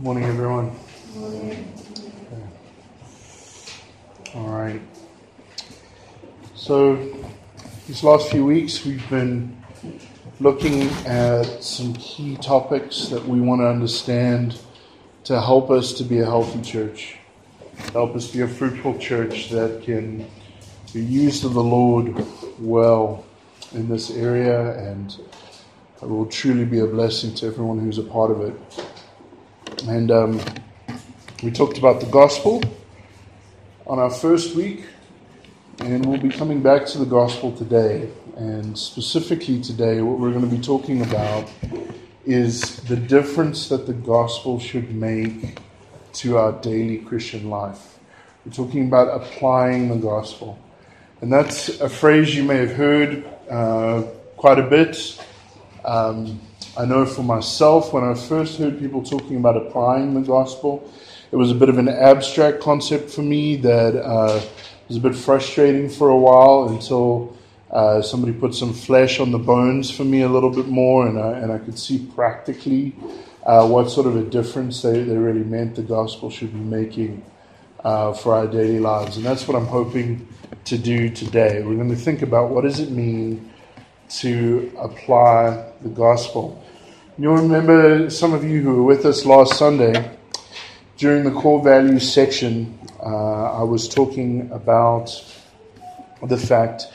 Morning, everyone. Morning. All right. So, these last few weeks, we've been looking at some key topics that we want to understand to help us to be a healthy church, help us be a fruitful church that can be used of the Lord well in this area and will truly be a blessing to everyone who's a part of it. And um, we talked about the gospel on our first week, and we'll be coming back to the gospel today. And specifically today, what we're going to be talking about is the difference that the gospel should make to our daily Christian life. We're talking about applying the gospel. And that's a phrase you may have heard uh, quite a bit. Um, I know for myself, when I first heard people talking about applying the gospel, it was a bit of an abstract concept for me that uh, was a bit frustrating for a while until uh, somebody put some flesh on the bones for me a little bit more, and I, and I could see practically uh, what sort of a difference they, they really meant the gospel should be making uh, for our daily lives. And that's what I'm hoping to do today. We're going to think about what does it mean to apply the gospel. You'll remember some of you who were with us last Sunday during the core values section. Uh, I was talking about the fact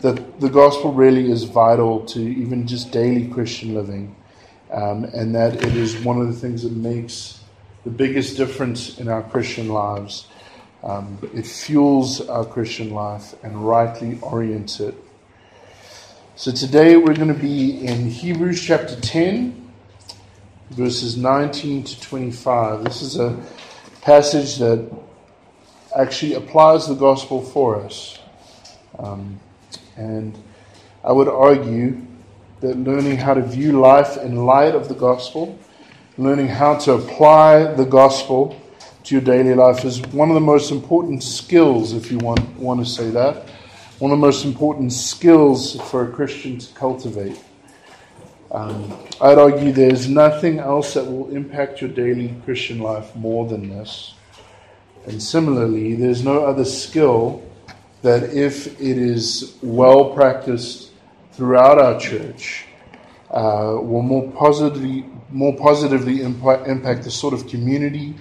that the gospel really is vital to even just daily Christian living, um, and that it is one of the things that makes the biggest difference in our Christian lives. Um, it fuels our Christian life and rightly orients it. So today we're going to be in Hebrews chapter 10 verses 19 to 25. This is a passage that actually applies the gospel for us. Um, and I would argue that learning how to view life in light of the gospel, learning how to apply the gospel to your daily life is one of the most important skills, if you want, want to say that, one of the most important skills for a Christian to cultivate. Um, I'd argue there's nothing else that will impact your daily Christian life more than this. And similarly, there's no other skill that, if it is well practiced throughout our church, uh, will more positively, more positively impact, impact the sort of community,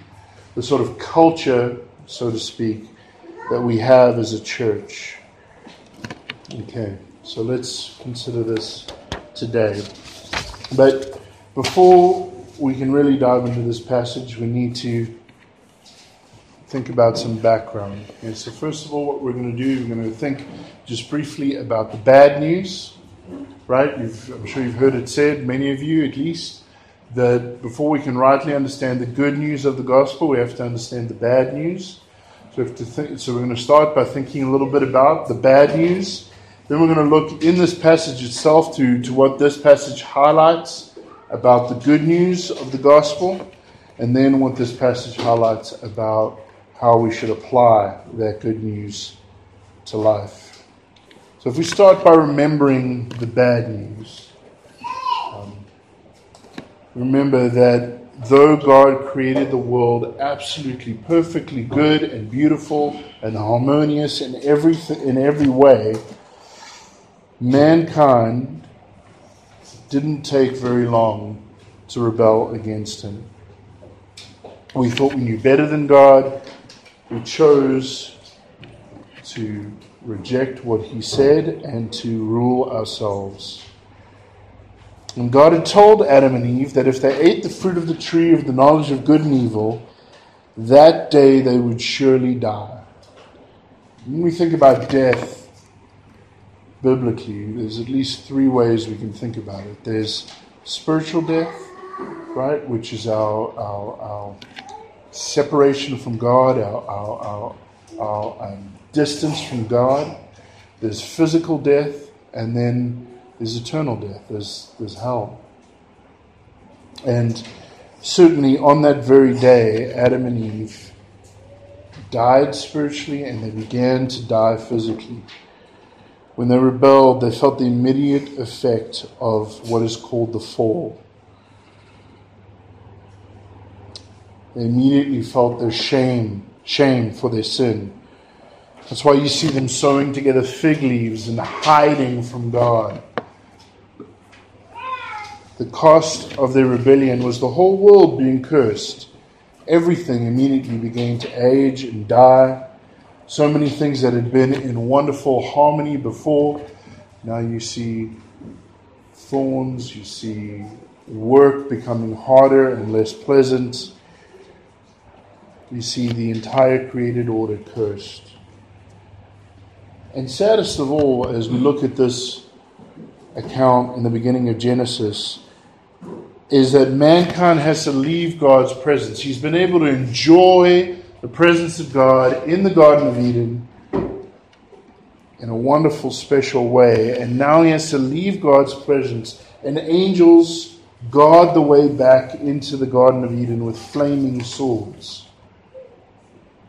the sort of culture, so to speak, that we have as a church. Okay, so let's consider this today. But before we can really dive into this passage, we need to think about some background. Okay, so, first of all, what we're going to do, we're going to think just briefly about the bad news, right? You've, I'm sure you've heard it said, many of you at least, that before we can rightly understand the good news of the gospel, we have to understand the bad news. So, we have to think, so we're going to start by thinking a little bit about the bad news then we're going to look in this passage itself to, to what this passage highlights about the good news of the gospel, and then what this passage highlights about how we should apply that good news to life. So if we start by remembering the bad news, um, remember that though God created the world absolutely perfectly good and beautiful and harmonious in every, in every way, mankind didn't take very long to rebel against him. We thought we knew better than God. We chose to reject what he said and to rule ourselves. And God had told Adam and Eve that if they ate the fruit of the tree of the knowledge of good and evil, that day they would surely die. When we think about death, biblically, there's at least three ways we can think about it. There's spiritual death, right, which is our, our, our separation from God, our, our, our, our um, distance from God. There's physical death, and then there's eternal death. There's, there's hell. And certainly on that very day, Adam and Eve died spiritually and they began to die physically. When they rebelled, they felt the immediate effect of what is called the fall. They immediately felt their shame, shame for their sin. That's why you see them sewing together fig leaves and hiding from God. The cost of their rebellion was the whole world being cursed. Everything immediately began to age and die. So many things that had been in wonderful harmony before, now you see thorns, you see work becoming harder and less pleasant. You see the entire created order cursed. And saddest of all, as we look at this account in the beginning of Genesis, is that mankind has to leave God's presence. He's been able to enjoy the presence of God in the Garden of Eden in a wonderful, special way, and now he has to leave God's presence, and angels guard the way back into the Garden of Eden with flaming swords.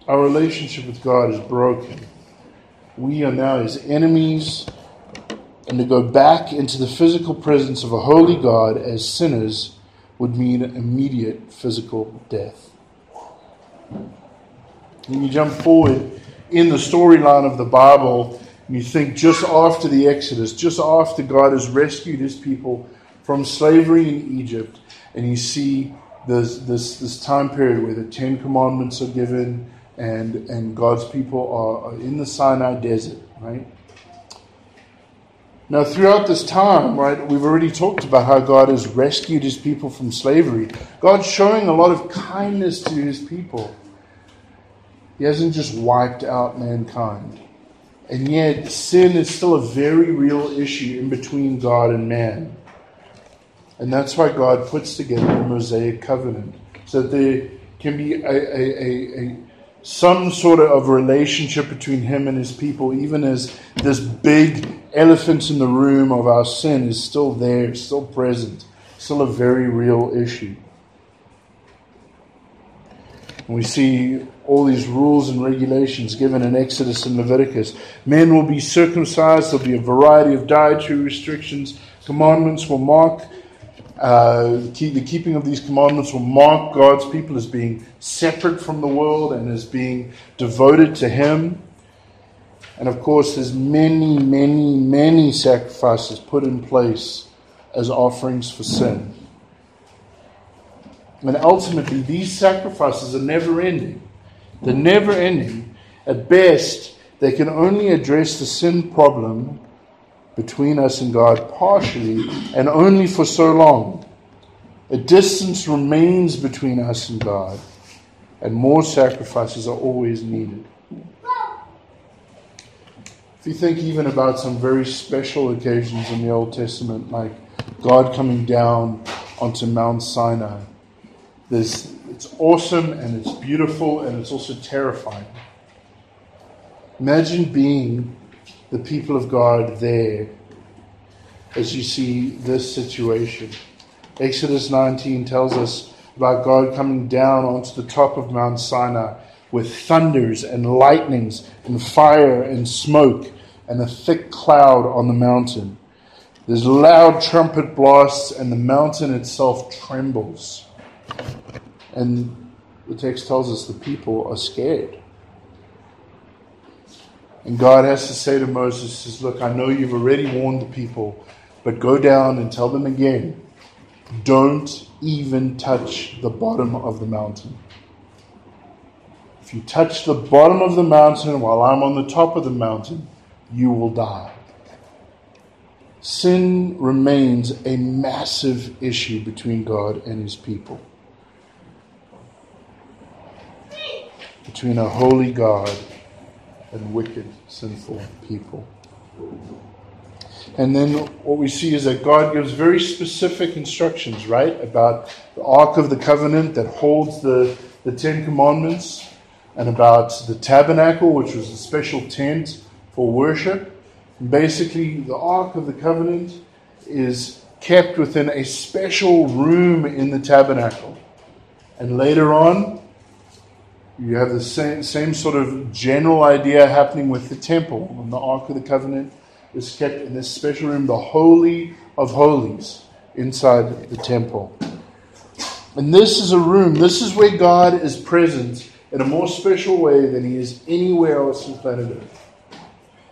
Our relationship with God is broken. We are now his enemies and to go back into the physical presence of a holy God as sinners would mean immediate physical death. When you jump forward in the storyline of the Bible, and you think just after the Exodus, just after God has rescued his people from slavery in Egypt, and you see this, this, this time period where the Ten Commandments are given and, and God's people are, are in the Sinai desert, right? Now, throughout this time, right, we've already talked about how God has rescued his people from slavery. God's showing a lot of kindness to his people. He hasn't just wiped out mankind. And yet, sin is still a very real issue in between God and man. And that's why God puts together the Mosaic covenant, so that there can be a, a, a, a some sort of relationship between him and his people, even as this big elephant in the room of our sin is still there, still present, still a very real issue. We see all these rules and regulations given in Exodus and Leviticus. Men will be circumcised, there'll be a variety of dietary restrictions, commandments will mark uh, the keeping of these commandments will mark God's people as being separate from the world and as being devoted to Him. And of course, there's many, many, many sacrifices put in place as offerings for sin. And ultimately, these sacrifices are never ending. They're never ending. At best, they can only address the sin problem between us and God partially and only for so long. A distance remains between us and God, and more sacrifices are always needed. If you think even about some very special occasions in the Old Testament, like God coming down onto Mount Sinai, there's, it's awesome and it's beautiful and it's also terrifying. Imagine being the people of God there as you see this situation. Exodus 19 tells us about God coming down onto the top of Mount Sinai with thunders and lightnings and fire and smoke and a thick cloud on the mountain. There's loud trumpet blasts, and the mountain itself trembles. And the text tells us the people are scared. And God has to say to Moses, says, Look, I know you've already warned the people, but go down and tell them again don't even touch the bottom of the mountain. If you touch the bottom of the mountain while I'm on the top of the mountain, you will die. Sin remains a massive issue between God and his people. Between a holy God and wicked, sinful people. And then what we see is that God gives very specific instructions, right, about the Ark of the Covenant that holds the, the Ten Commandments, and about the tabernacle, which was a special tent for worship. And basically, the Ark of the Covenant is kept within a special room in the tabernacle. And later on, you have the same, same sort of general idea happening with the temple and the Ark of the Covenant is kept in this special room, the Holy of Holies, inside the temple. And this is a room, this is where God is present in a more special way than he is anywhere else on planet Earth.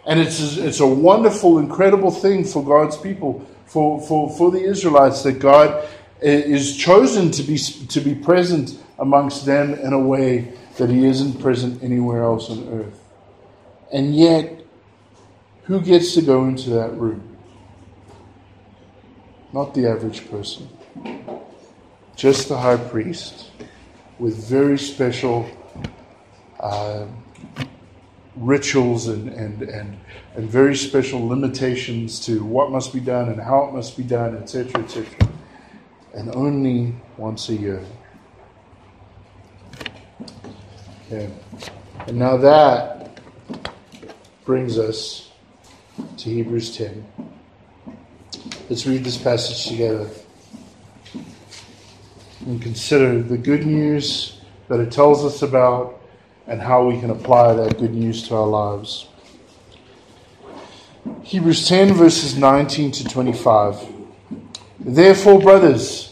And it's, it's a wonderful, incredible thing for God's people, for, for, for the Israelites, that God is chosen to be, to be present amongst them in a way that he isn't present anywhere else on earth. And yet, who gets to go into that room? Not the average person. Just the high priest with very special uh, rituals and, and, and, and very special limitations to what must be done and how it must be done, etc., etc. And only once a year. Okay. And now that brings us to Hebrews 10. Let's read this passage together and consider the good news that it tells us about and how we can apply that good news to our lives. Hebrews 10, verses 19 to 25. Therefore, brothers,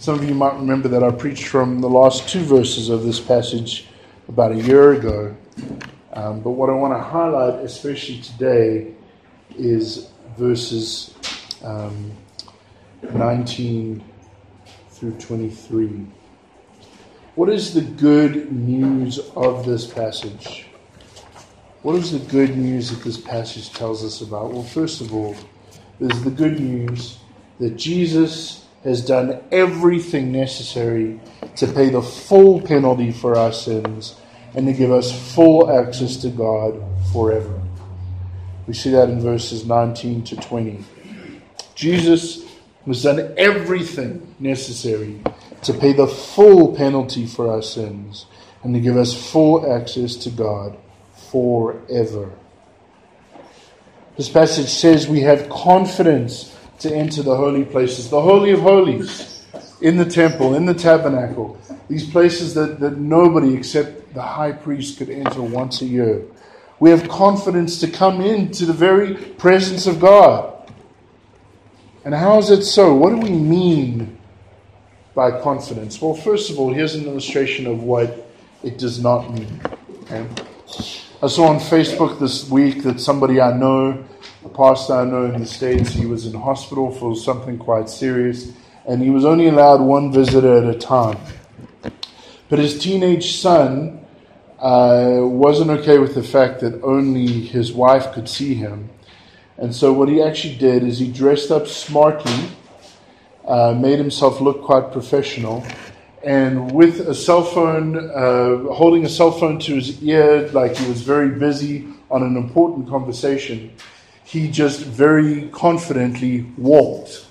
Some of you might remember that I preached from the last two verses of this passage about a year ago. Um, but what I want to highlight, especially today, is verses um, 19 through 23. What is the good news of this passage? What is the good news that this passage tells us about? Well, first of all, there's the good news that Jesus has done everything necessary to pay the full penalty for our sins and to give us full access to God forever. We see that in verses 19 to 20. Jesus has done everything necessary to pay the full penalty for our sins and to give us full access to God forever. This passage says we have confidence to enter the holy places, the Holy of Holies, in the temple, in the tabernacle, these places that, that nobody except the high priest could enter once a year. We have confidence to come into the very presence of God. And how is it so? What do we mean by confidence? Well, first of all, here's an illustration of what it does not mean. Okay? I saw on Facebook this week that somebody I know, a pastor I know in the States, he was in hospital for something quite serious, and he was only allowed one visitor at a time. But his teenage son uh, wasn't okay with the fact that only his wife could see him. And so, what he actually did is he dressed up smartly uh, made himself look quite professional. And with a cell phone, uh, holding a cell phone to his ear, like he was very busy on an important conversation, he just very confidently walked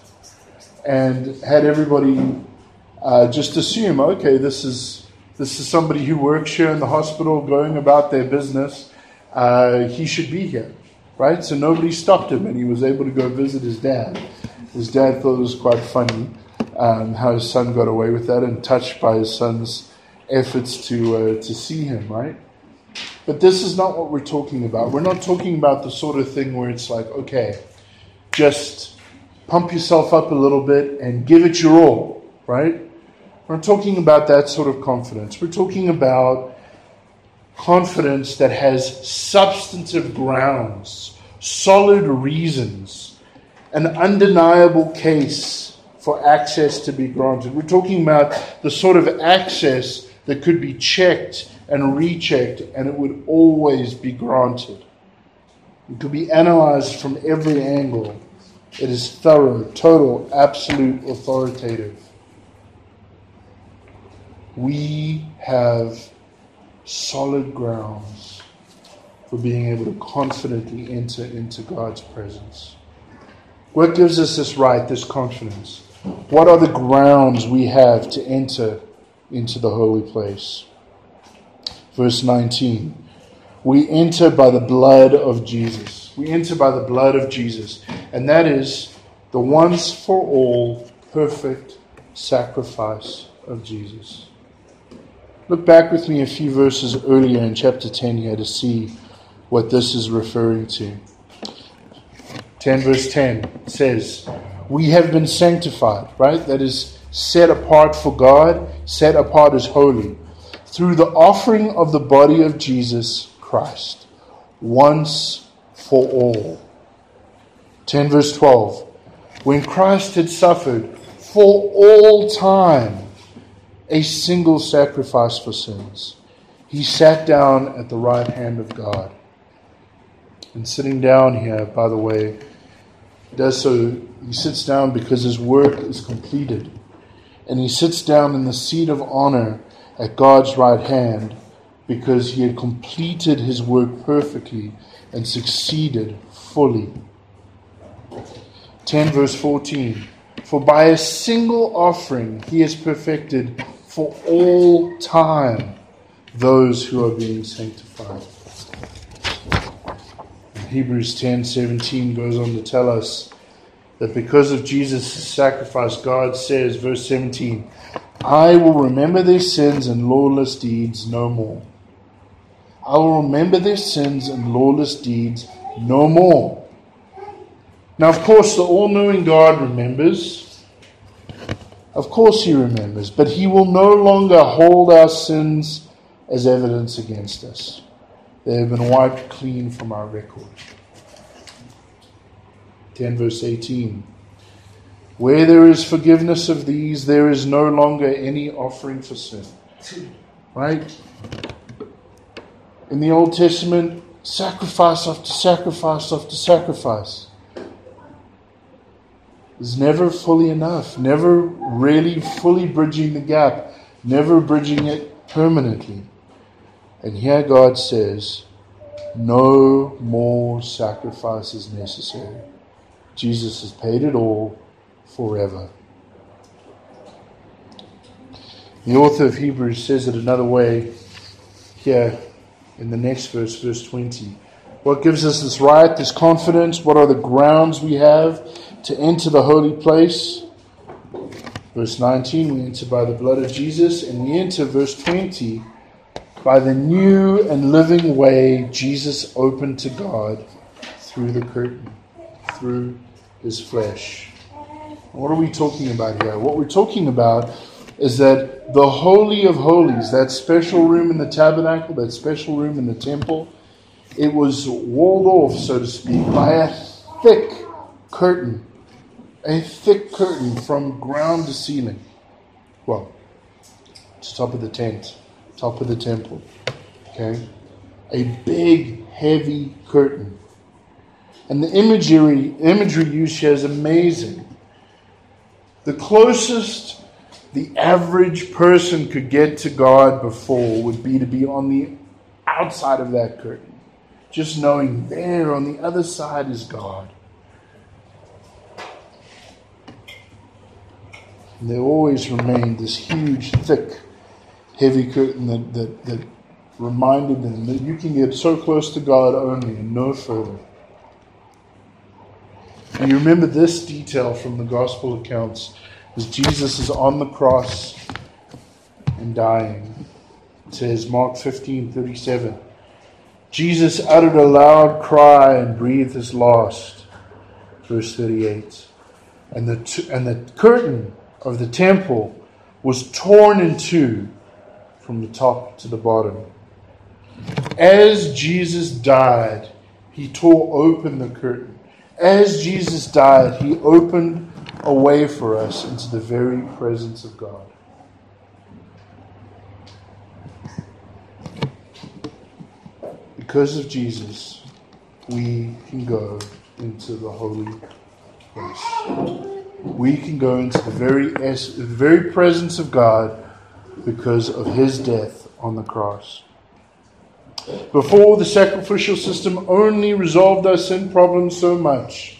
and had everybody uh, just assume, okay, this is this is somebody who works here in the hospital, going about their business. Uh, he should be here, right? So nobody stopped him, and he was able to go visit his dad. His dad thought it was quite funny um, how his son got away with that and touched by his son's efforts to, uh, to see him, right? But this is not what we're talking about. We're not talking about the sort of thing where it's like, okay, just pump yourself up a little bit and give it your all, right? We're talking about that sort of confidence. We're talking about confidence that has substantive grounds, solid reasons an undeniable case for access to be granted. We're talking about the sort of access that could be checked and rechecked, and it would always be granted. It could be analyzed from every angle. It is thorough, total, absolute, authoritative. We have solid grounds for being able to confidently enter into God's presence. What gives us this right, this confidence? What are the grounds we have to enter into the holy place? Verse 19 We enter by the blood of Jesus. We enter by the blood of Jesus, and that is the once for all perfect sacrifice of Jesus. Look back with me a few verses earlier in chapter 10 here to see what this is referring to. 10 verse 10 says, We have been sanctified, right? That is set apart for God, set apart as holy, through the offering of the body of Jesus Christ, once for all. 10 verse 12. When Christ had suffered for all time, a single sacrifice for sins. He sat down at the right hand of God. And sitting down here, by the way, does so, he sits down because his work is completed. And he sits down in the seat of honor at God's right hand because he had completed his work perfectly and succeeded fully. 10 verse 14 For by a single offering he has perfected for all time those who are being sanctified. Hebrews 10:17 goes on to tell us that because of Jesus' sacrifice, God says, verse 17, I will remember their sins and lawless deeds no more. I will remember their sins and lawless deeds no more. Now, of course, the all knowing God remembers, of course, He remembers, but He will no longer hold our sins as evidence against us. They have been wiped clean from our record. 10 verse 18. Where there is forgiveness of these, there is no longer any offering for sin. Right? In the Old Testament, sacrifice after sacrifice after sacrifice is never fully enough, never really fully bridging the gap, never bridging it permanently. And here God says, no more sacrifice is necessary. Jesus has paid it all forever. The author of Hebrews says it another way here in the next verse, verse 20. What gives us this right, this confidence? What are the grounds we have to enter the holy place. Verse 19, we enter by the blood of Jesus, and we enter, verse 20, by the new and living way Jesus opened to God through the curtain, through his flesh. What are we talking about here? What we're talking about is that the Holy of Holies, that special room in the tabernacle, that special room in the temple, it was walled off, so to speak, by a thick curtain a thick curtain from ground to ceiling. Well, to top of the tent, top of the temple. Okay? A big, heavy curtain. And the imagery, imagery used here is amazing. The closest the average person could get to God before would be to be on the outside of that curtain. Just knowing there on the other side is God. And there always remained this huge, thick, heavy curtain that, that, that reminded them that you can get so close to God only and no further. And you remember this detail from the gospel accounts as Jesus is on the cross and dying. It says, Mark 15 37. Jesus uttered a loud cry and breathed his last. Verse 38. And the, t- and the curtain of the temple was torn in two from the top to the bottom. As Jesus died, he tore open the curtain. As Jesus died, he opened a way for us into the very presence of God. Because of Jesus, we can go into the holy place. We can go into the very, the very presence of God because of his death on the cross. Before, the sacrificial system only resolved our sin problems so much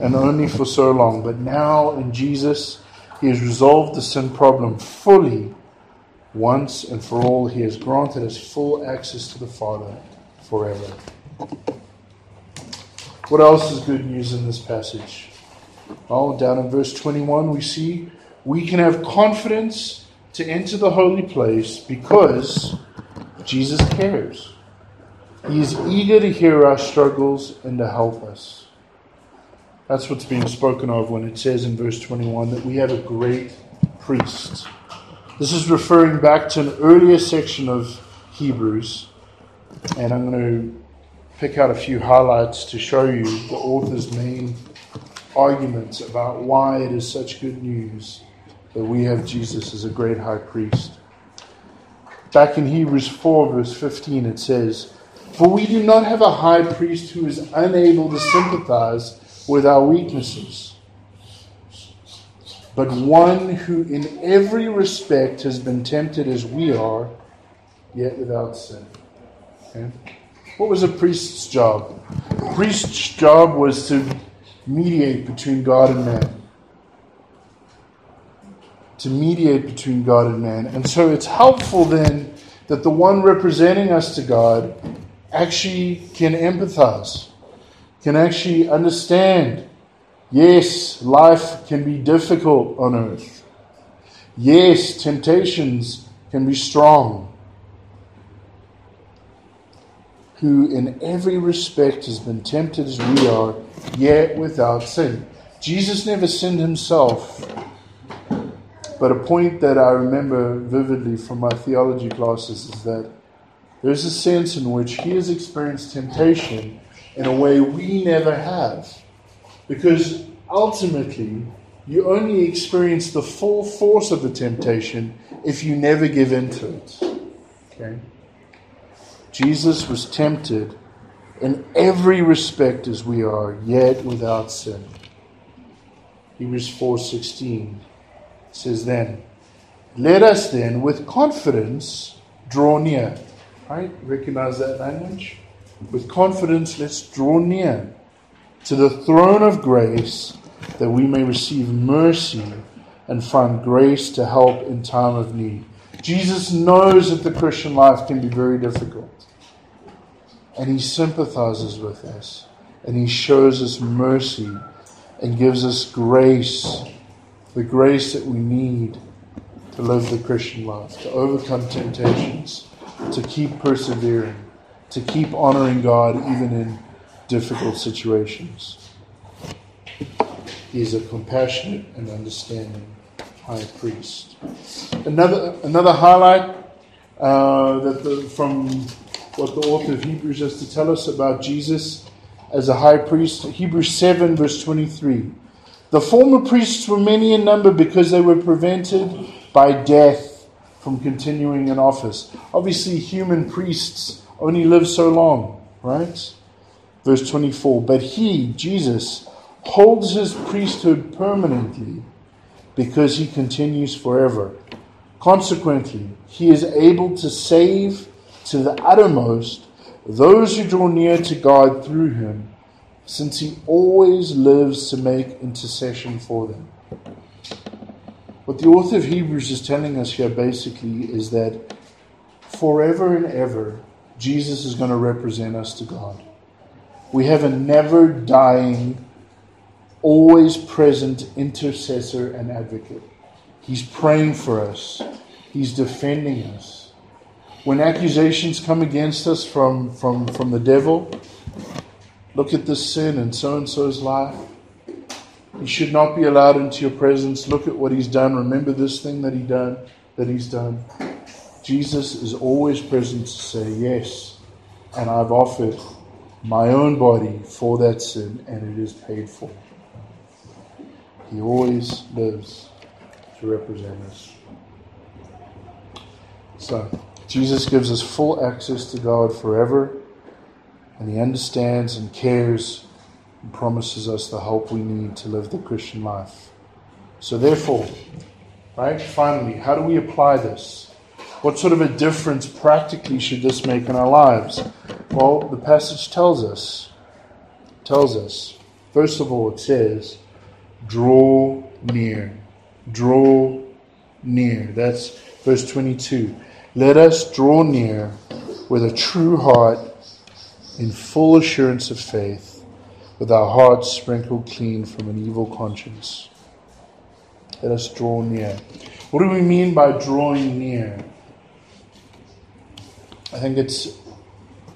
and only for so long. But now in Jesus, he has resolved the sin problem fully once and for all. He has granted us full access to the Father forever. What else is good news in this passage? Well, down in verse 21, we see we can have confidence to enter the holy place because Jesus cares. He is eager to hear our struggles and to help us. That's what's being spoken of when it says in verse 21 that we have a great priest. This is referring back to an earlier section of Hebrews, and I'm going to pick out a few highlights to show you the author's main arguments about why it is such good news that we have Jesus as a great high priest. Back in Hebrews 4, verse 15, it says, For we do not have a high priest who is unable to sympathize with our weaknesses, but one who in every respect has been tempted as we are, yet without sin. Okay? What was a priest's job? A priest's job was to mediate between God and man. To mediate between God and man. And so it's helpful then that the one representing us to God actually can empathize, can actually understand. Yes, life can be difficult on earth. Yes, temptations can be strong. Who in every respect has been tempted as we are, yet without sin. Jesus never sinned himself. But a point that I remember vividly from my theology classes is that there's a sense in which he has experienced temptation in a way we never have. Because ultimately, you only experience the full force of the temptation if you never give in to it. Okay? Jesus was tempted in every respect as we are, yet without sin. Hebrews 4:16 says then, let us then with confidence draw near. Right? Recognize that language? With confidence, let's draw near to the throne of grace that we may receive mercy and find grace to help in time of need. Jesus knows that the Christian life can be very difficult. And he sympathizes with us. And he shows us mercy and gives us grace, the grace that we need to live the Christian life, to overcome temptations, to keep persevering, to keep honoring God even in difficult situations. He is a compassionate and understanding high priest. Another, another highlight uh, that the, from what the author of Hebrews has to tell us about Jesus as a high priest. Hebrews 7, verse 23. The former priests were many in number because they were prevented by death from continuing in office. Obviously, human priests only live so long, right? Verse 24. But he, Jesus, holds his priesthood permanently because he continues forever. Consequently, he is able to save to the uttermost those who draw near to God through him, since he always lives to make intercession for them. What the author of Hebrews is telling us here basically is that forever and ever, Jesus is going to represent us to God. We have a never dying, always present intercessor and advocate. He's praying for us, He's defending us. When accusations come against us from, from, from the devil, look at this sin in so and so's life. He should not be allowed into your presence. Look at what he's done. Remember this thing that he done that he's done. Jesus is always present to say, Yes, and I've offered my own body for that sin, and it is paid for. He always lives to represent us. So, Jesus gives us full access to God forever And He understands and cares and promises us the help we need to live the Christian life. So, therefore, right, finally, how do we apply this? What sort of a difference practically should this make in our lives? Well, the passage tells us. Tells us. First of all, it says, draw near. Draw near. That's verse 22. Let us draw near with a true heart in full assurance of faith, with our hearts sprinkled clean from an evil conscience. Let us draw near. What do we mean by drawing near? I think it's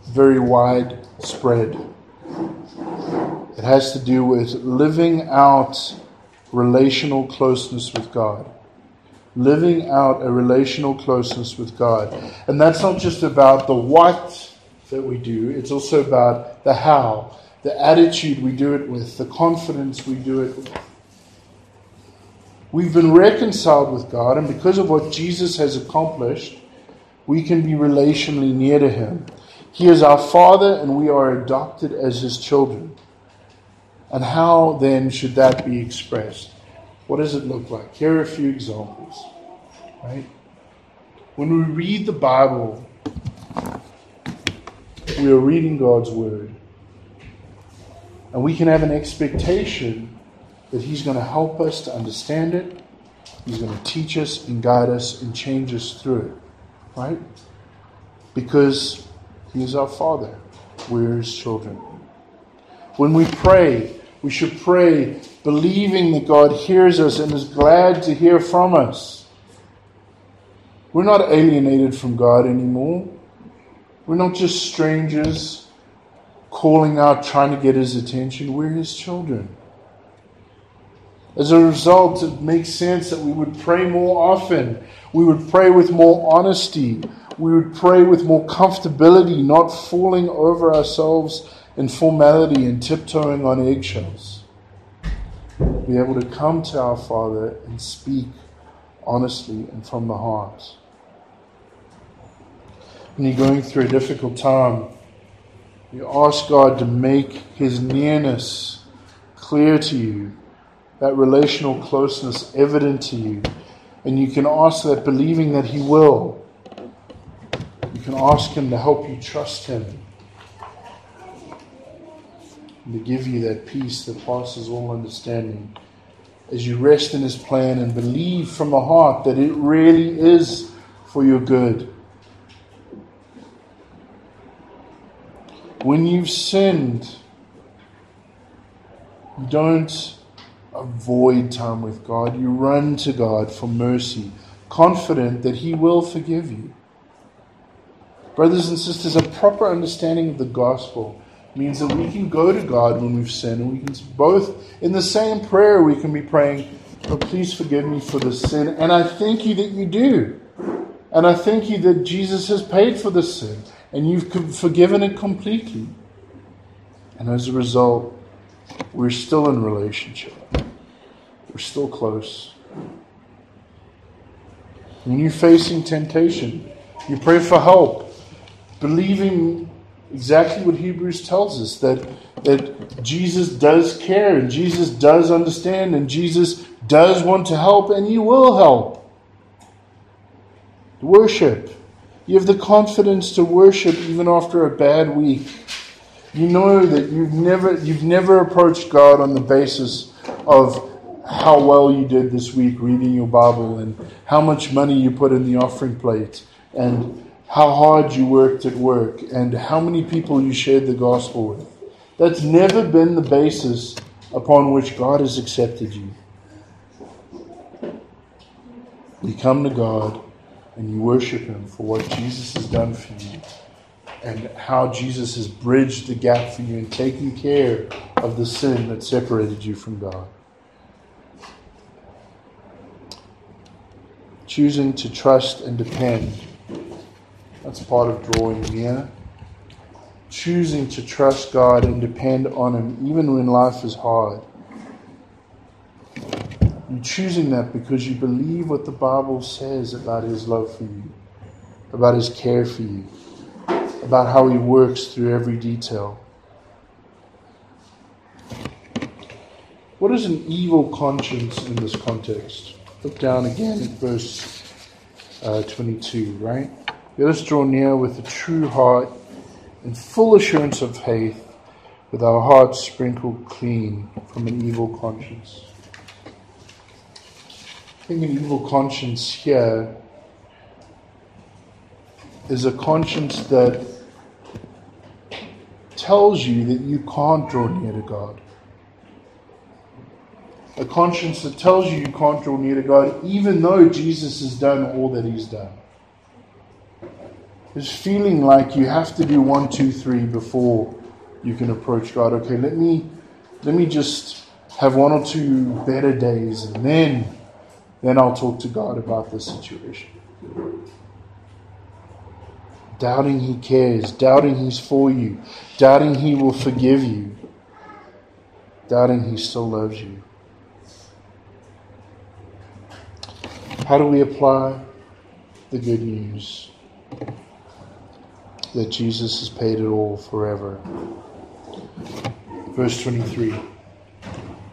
very widespread. It has to do with living out relational closeness with God. Living out a relational closeness with God. And that's not just about the what that we do, it's also about the how, the attitude we do it with, the confidence we do it with. We've been reconciled with God, and because of what Jesus has accomplished, we can be relationally near to Him. He is our Father, and we are adopted as His children. And how then should that be expressed? What does it look like? Here are a few examples. Right? When we read the Bible, we are reading God's Word. And we can have an expectation that He's going to help us to understand it. He's going to teach us and guide us and change us through it. Right? Because He is our Father. We're His children. When we pray, we should pray believing that God hears us and is glad to hear from us. We're not alienated from God anymore. We're not just strangers calling out, trying to get His attention. We're His children. As a result, it makes sense that we would pray more often. We would pray with more honesty. We would pray with more comfortability, not falling over ourselves in formality and tiptoeing on eggshells. Be able to come to our Father and speak honestly and from the heart. When you're going through a difficult time, you ask God to make His nearness clear to you, that relational closeness evident to you. And you can ask that believing that He will. You can ask Him to help you trust Him and to give you that peace that passes all understanding as you rest in His plan and believe from the heart that it really is for your good. When you've sinned, you don't avoid time with God, you run to God for mercy, confident that He will forgive you. Brothers and sisters, a proper understanding of the gospel means that we can go to God when we've sinned, and we can both, in the same prayer, we can be praying, oh, please forgive me for the sin. And I thank you that you do. And I thank you that Jesus has paid for the sin and you've forgiven it completely. And as a result, we're still in relationship. We're still close. When you're facing temptation, you pray for help, believing exactly what Hebrews tells us that, that Jesus does care and Jesus does understand and Jesus does want to help and He will help. Worship you have the confidence to worship even after a bad week. You know that you've never, you've never approached God on the basis of how well you did this week reading your Bible and how much money you put in the offering plate and how hard you worked at work and how many people you shared the gospel with. That's never been the basis upon which God has accepted you. We come to God and you worship Him for what Jesus has done for you and how Jesus has bridged the gap for you and taken care of the sin that separated you from God. Choosing to trust and depend. That's part of drawing near. Choosing to trust God and depend on Him even when life is hard. You're choosing that because you believe what the Bible says about His love for you, about His care for you. about how He works through every detail. What is an evil conscience in this context? Look down again at verse uh, 22, right? Let us draw near with a true heart and full assurance of faith, with our hearts sprinkled clean from an evil conscience. Think an evil conscience here is a conscience that tells you that you can't draw near to God. A conscience that tells you you can't draw near to God, even though Jesus has done all that He's done. This feeling like you have to do one, two, three before you can approach God. Okay, let me let me just have one or two better days and then then I'll talk to God about the situation doubting He cares, doubting He's for you, doubting He will forgive you, doubting He still loves you. How do we apply the good news? That Jesus has paid it all forever. Verse 23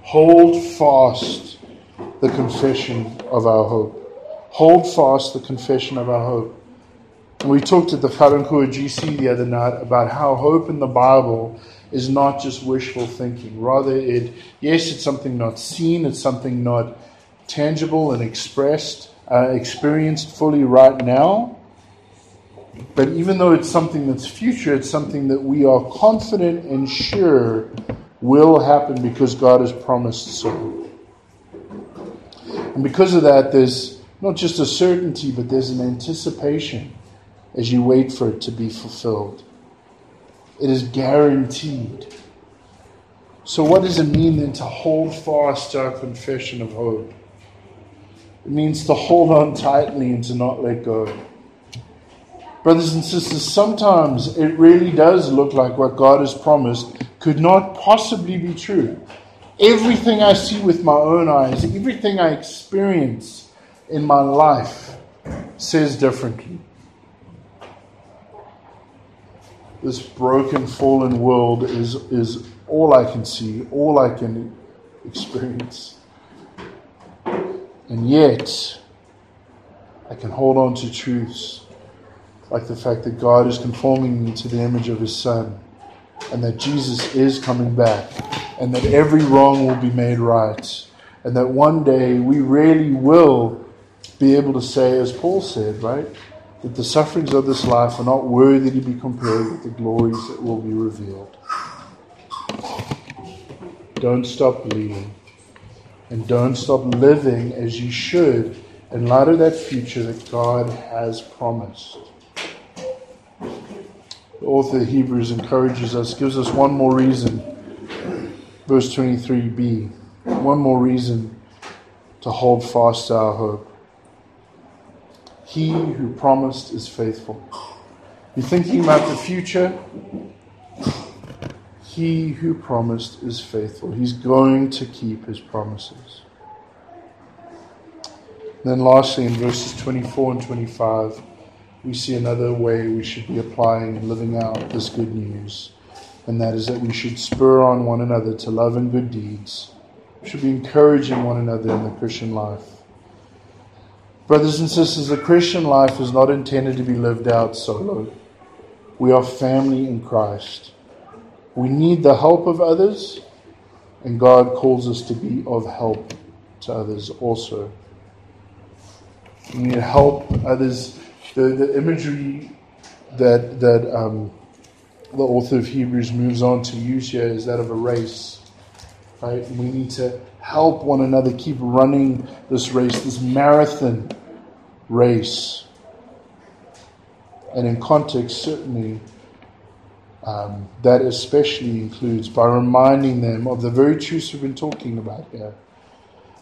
Hold fast the confession of our hope. Hold fast the confession of our hope. And we talked at the Farankua GC the other night about how hope in the Bible is not just wishful thinking. Rather, it yes, it's something not seen, it's something not tangible and expressed, uh, experienced fully right now. But even though it's something that's future, it's something that we are confident and sure will happen because God has promised so. And because of that, there's not just a certainty, but there's an anticipation as you wait for it to be fulfilled. It is guaranteed. So, what does it mean then to hold fast to our confession of hope? It means to hold on tightly and to not let go. Brothers and sisters, sometimes it really does look like what God has promised could not possibly be true. Everything I see with my own eyes, everything I experience in my life says differently. this broken, fallen world is, is all I can see, all I can experience. And yet, I can hold on to truths like the fact that God is conforming me to the image of His Son, and that Jesus is coming back, and that every wrong will be made right, and that one day we really will be able to say, as Paul said, right? that the sufferings of this life are not worthy to be compared with the glories that will be revealed. Don't stop believing. And don't stop living as you should in light of that future that God has promised. The author of Hebrews encourages us, gives us one more reason. Verse 23b. One more reason to hold fast to our hope. He who promised is faithful. You're thinking about the future? He who promised is faithful. He's going to keep his promises. Then, lastly, in verses 24 and 25, we see another way we should be applying and living out this good news, and that is that we should spur on one another to love and good deeds. We should be encouraging one another in the Christian life. Brothers and sisters, the Christian life is not intended to be lived out solo. We are family in Christ. We need the help of others, and God calls us to be of help to others also. We need to help others. The, the imagery that, that um, the author of Hebrews moves on to use here is that of a race. Right? We need to help one another keep running this race, this marathon race. And in context, certainly, um, that especially includes by reminding them of the very truths we've been talking about here.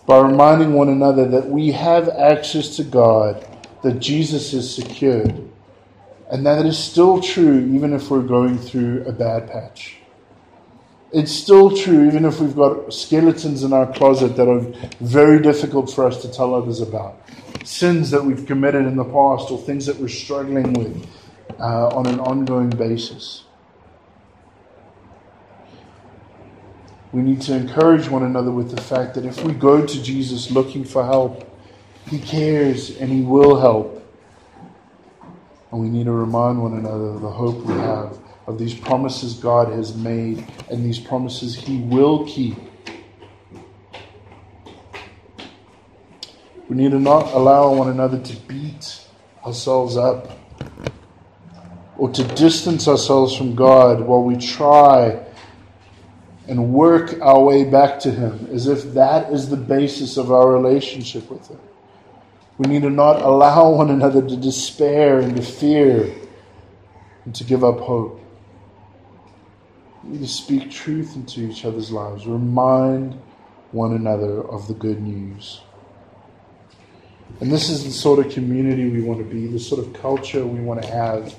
By reminding one another that we have access to God, that Jesus is secured, and that is still true even if we're going through a bad patch. It's still true, even if we've got skeletons in our closet that are very difficult for us to tell others about. Sins that we've committed in the past or things that we're struggling with. uh, on an ongoing basis. We need to encourage one another with the fact that if we go to Jesus looking for help, He cares and He will help. And we need to remind one another of the hope we have, of these promises God has made, and these promises He will keep. We need to not allow one another to beat ourselves up or to distance ourselves from God while we try and work our way back to Him as if that is the basis of our relationship with Him. We need to not allow one another to despair and to fear and to give up hope. We need to speak truth into each other's lives, remind one another of the good news. And this is the sort of community we want to be, the sort of culture we want to have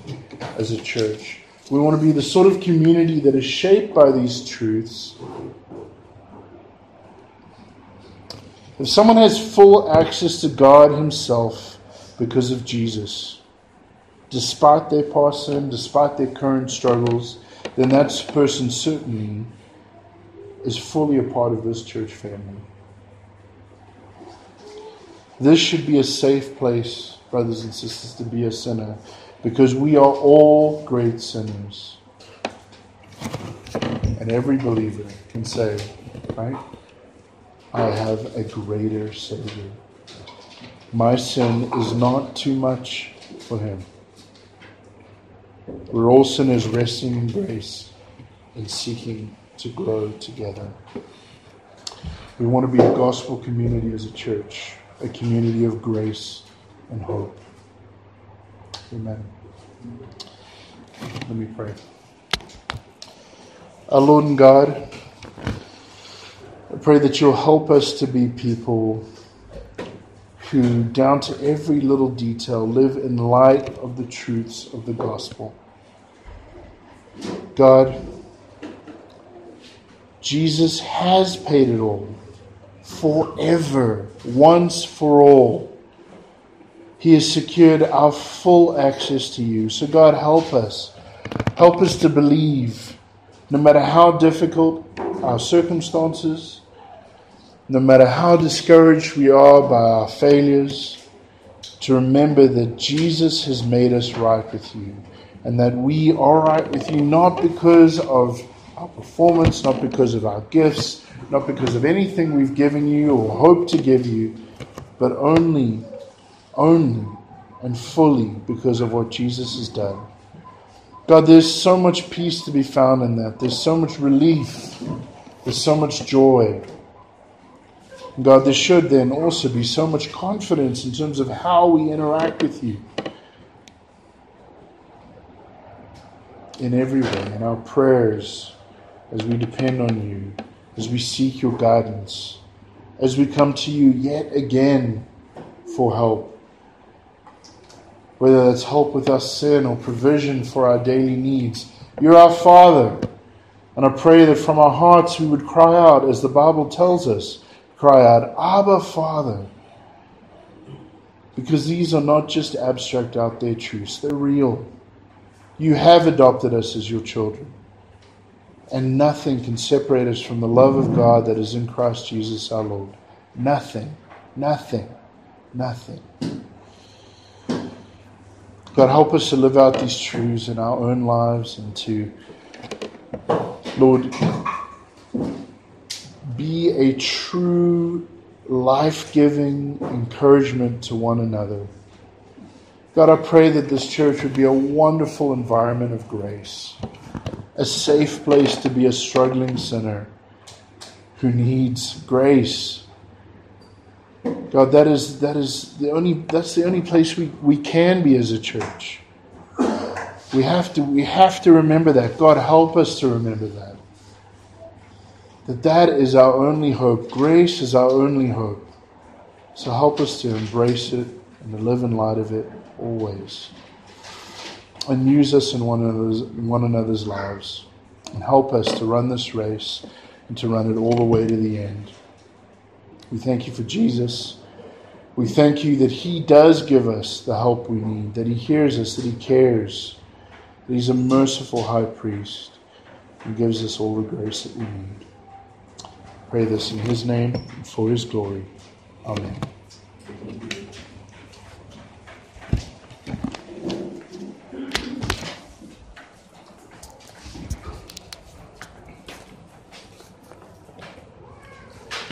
as a church. We want to be the sort of community that is shaped by these truths. If someone has full access to God Himself because of Jesus, despite their past sin, despite their current struggles, then that person certainly is fully a part of this church family. This should be a safe place, brothers and sisters, to be a sinner because we are all great sinners. And every believer can say, right? I have a greater Savior. My sin is not too much for Him. We're all sinners resting in grace and seeking to grow together. We want to be a gospel community as a church a community of grace and hope. Amen. Let me pray. Our Lord and God, I pray that you'll help us to be people who, down to every little detail, live in light of the truths of the gospel. God, Jesus has paid it all forever, once for all. He has secured our full access to you. So, God, help us. Help us to believe, no matter how difficult our circumstances, no matter how discouraged we are by our failures, to remember that Jesus has made us right with you and that we are right with you not because of our performance, not because of our gifts, not because of anything we've given you or hope to give you, but only, only and fully because of what Jesus has done. God, there's so much peace to be found in that. There's so much relief. There's so much joy. God, there should then also be so much confidence in terms of how we interact with you. In every way, in our prayers, as we depend on you, as we seek your guidance, as we come to you yet again for help. Whether that's help with our sin or provision for our daily needs. You're our Father. And I pray that from our hearts we would cry out, as the Bible tells us, cry out, Abba, Father. Because these are not just abstract out there truths, they're real. You have adopted us as your children and nothing can separate us from the love of God that is in Christ Jesus our Lord. Nothing, nothing, nothing. God, help us to live out these truths in our own lives and to, Lord, be a true life giving encouragement to one another. God, I pray that this church would be a wonderful environment of grace a safe place to be a struggling sinner who needs grace. God, that is that is the only that's the only place we, we can be as a church. We have to we have to remember that. God help us to remember that. That that is our only hope. Grace is our only hope. So help us to embrace it and to live in light of it always and use us in one another's, in one another's lives and help us to run this race and to run it all the way to the end. We thank you for Jesus. We thank you that He does give us the help we need, that He hears us, that He cares, that He's a merciful high priest who gives us all the grace that we need. Pray this in His name for His glory. Amen.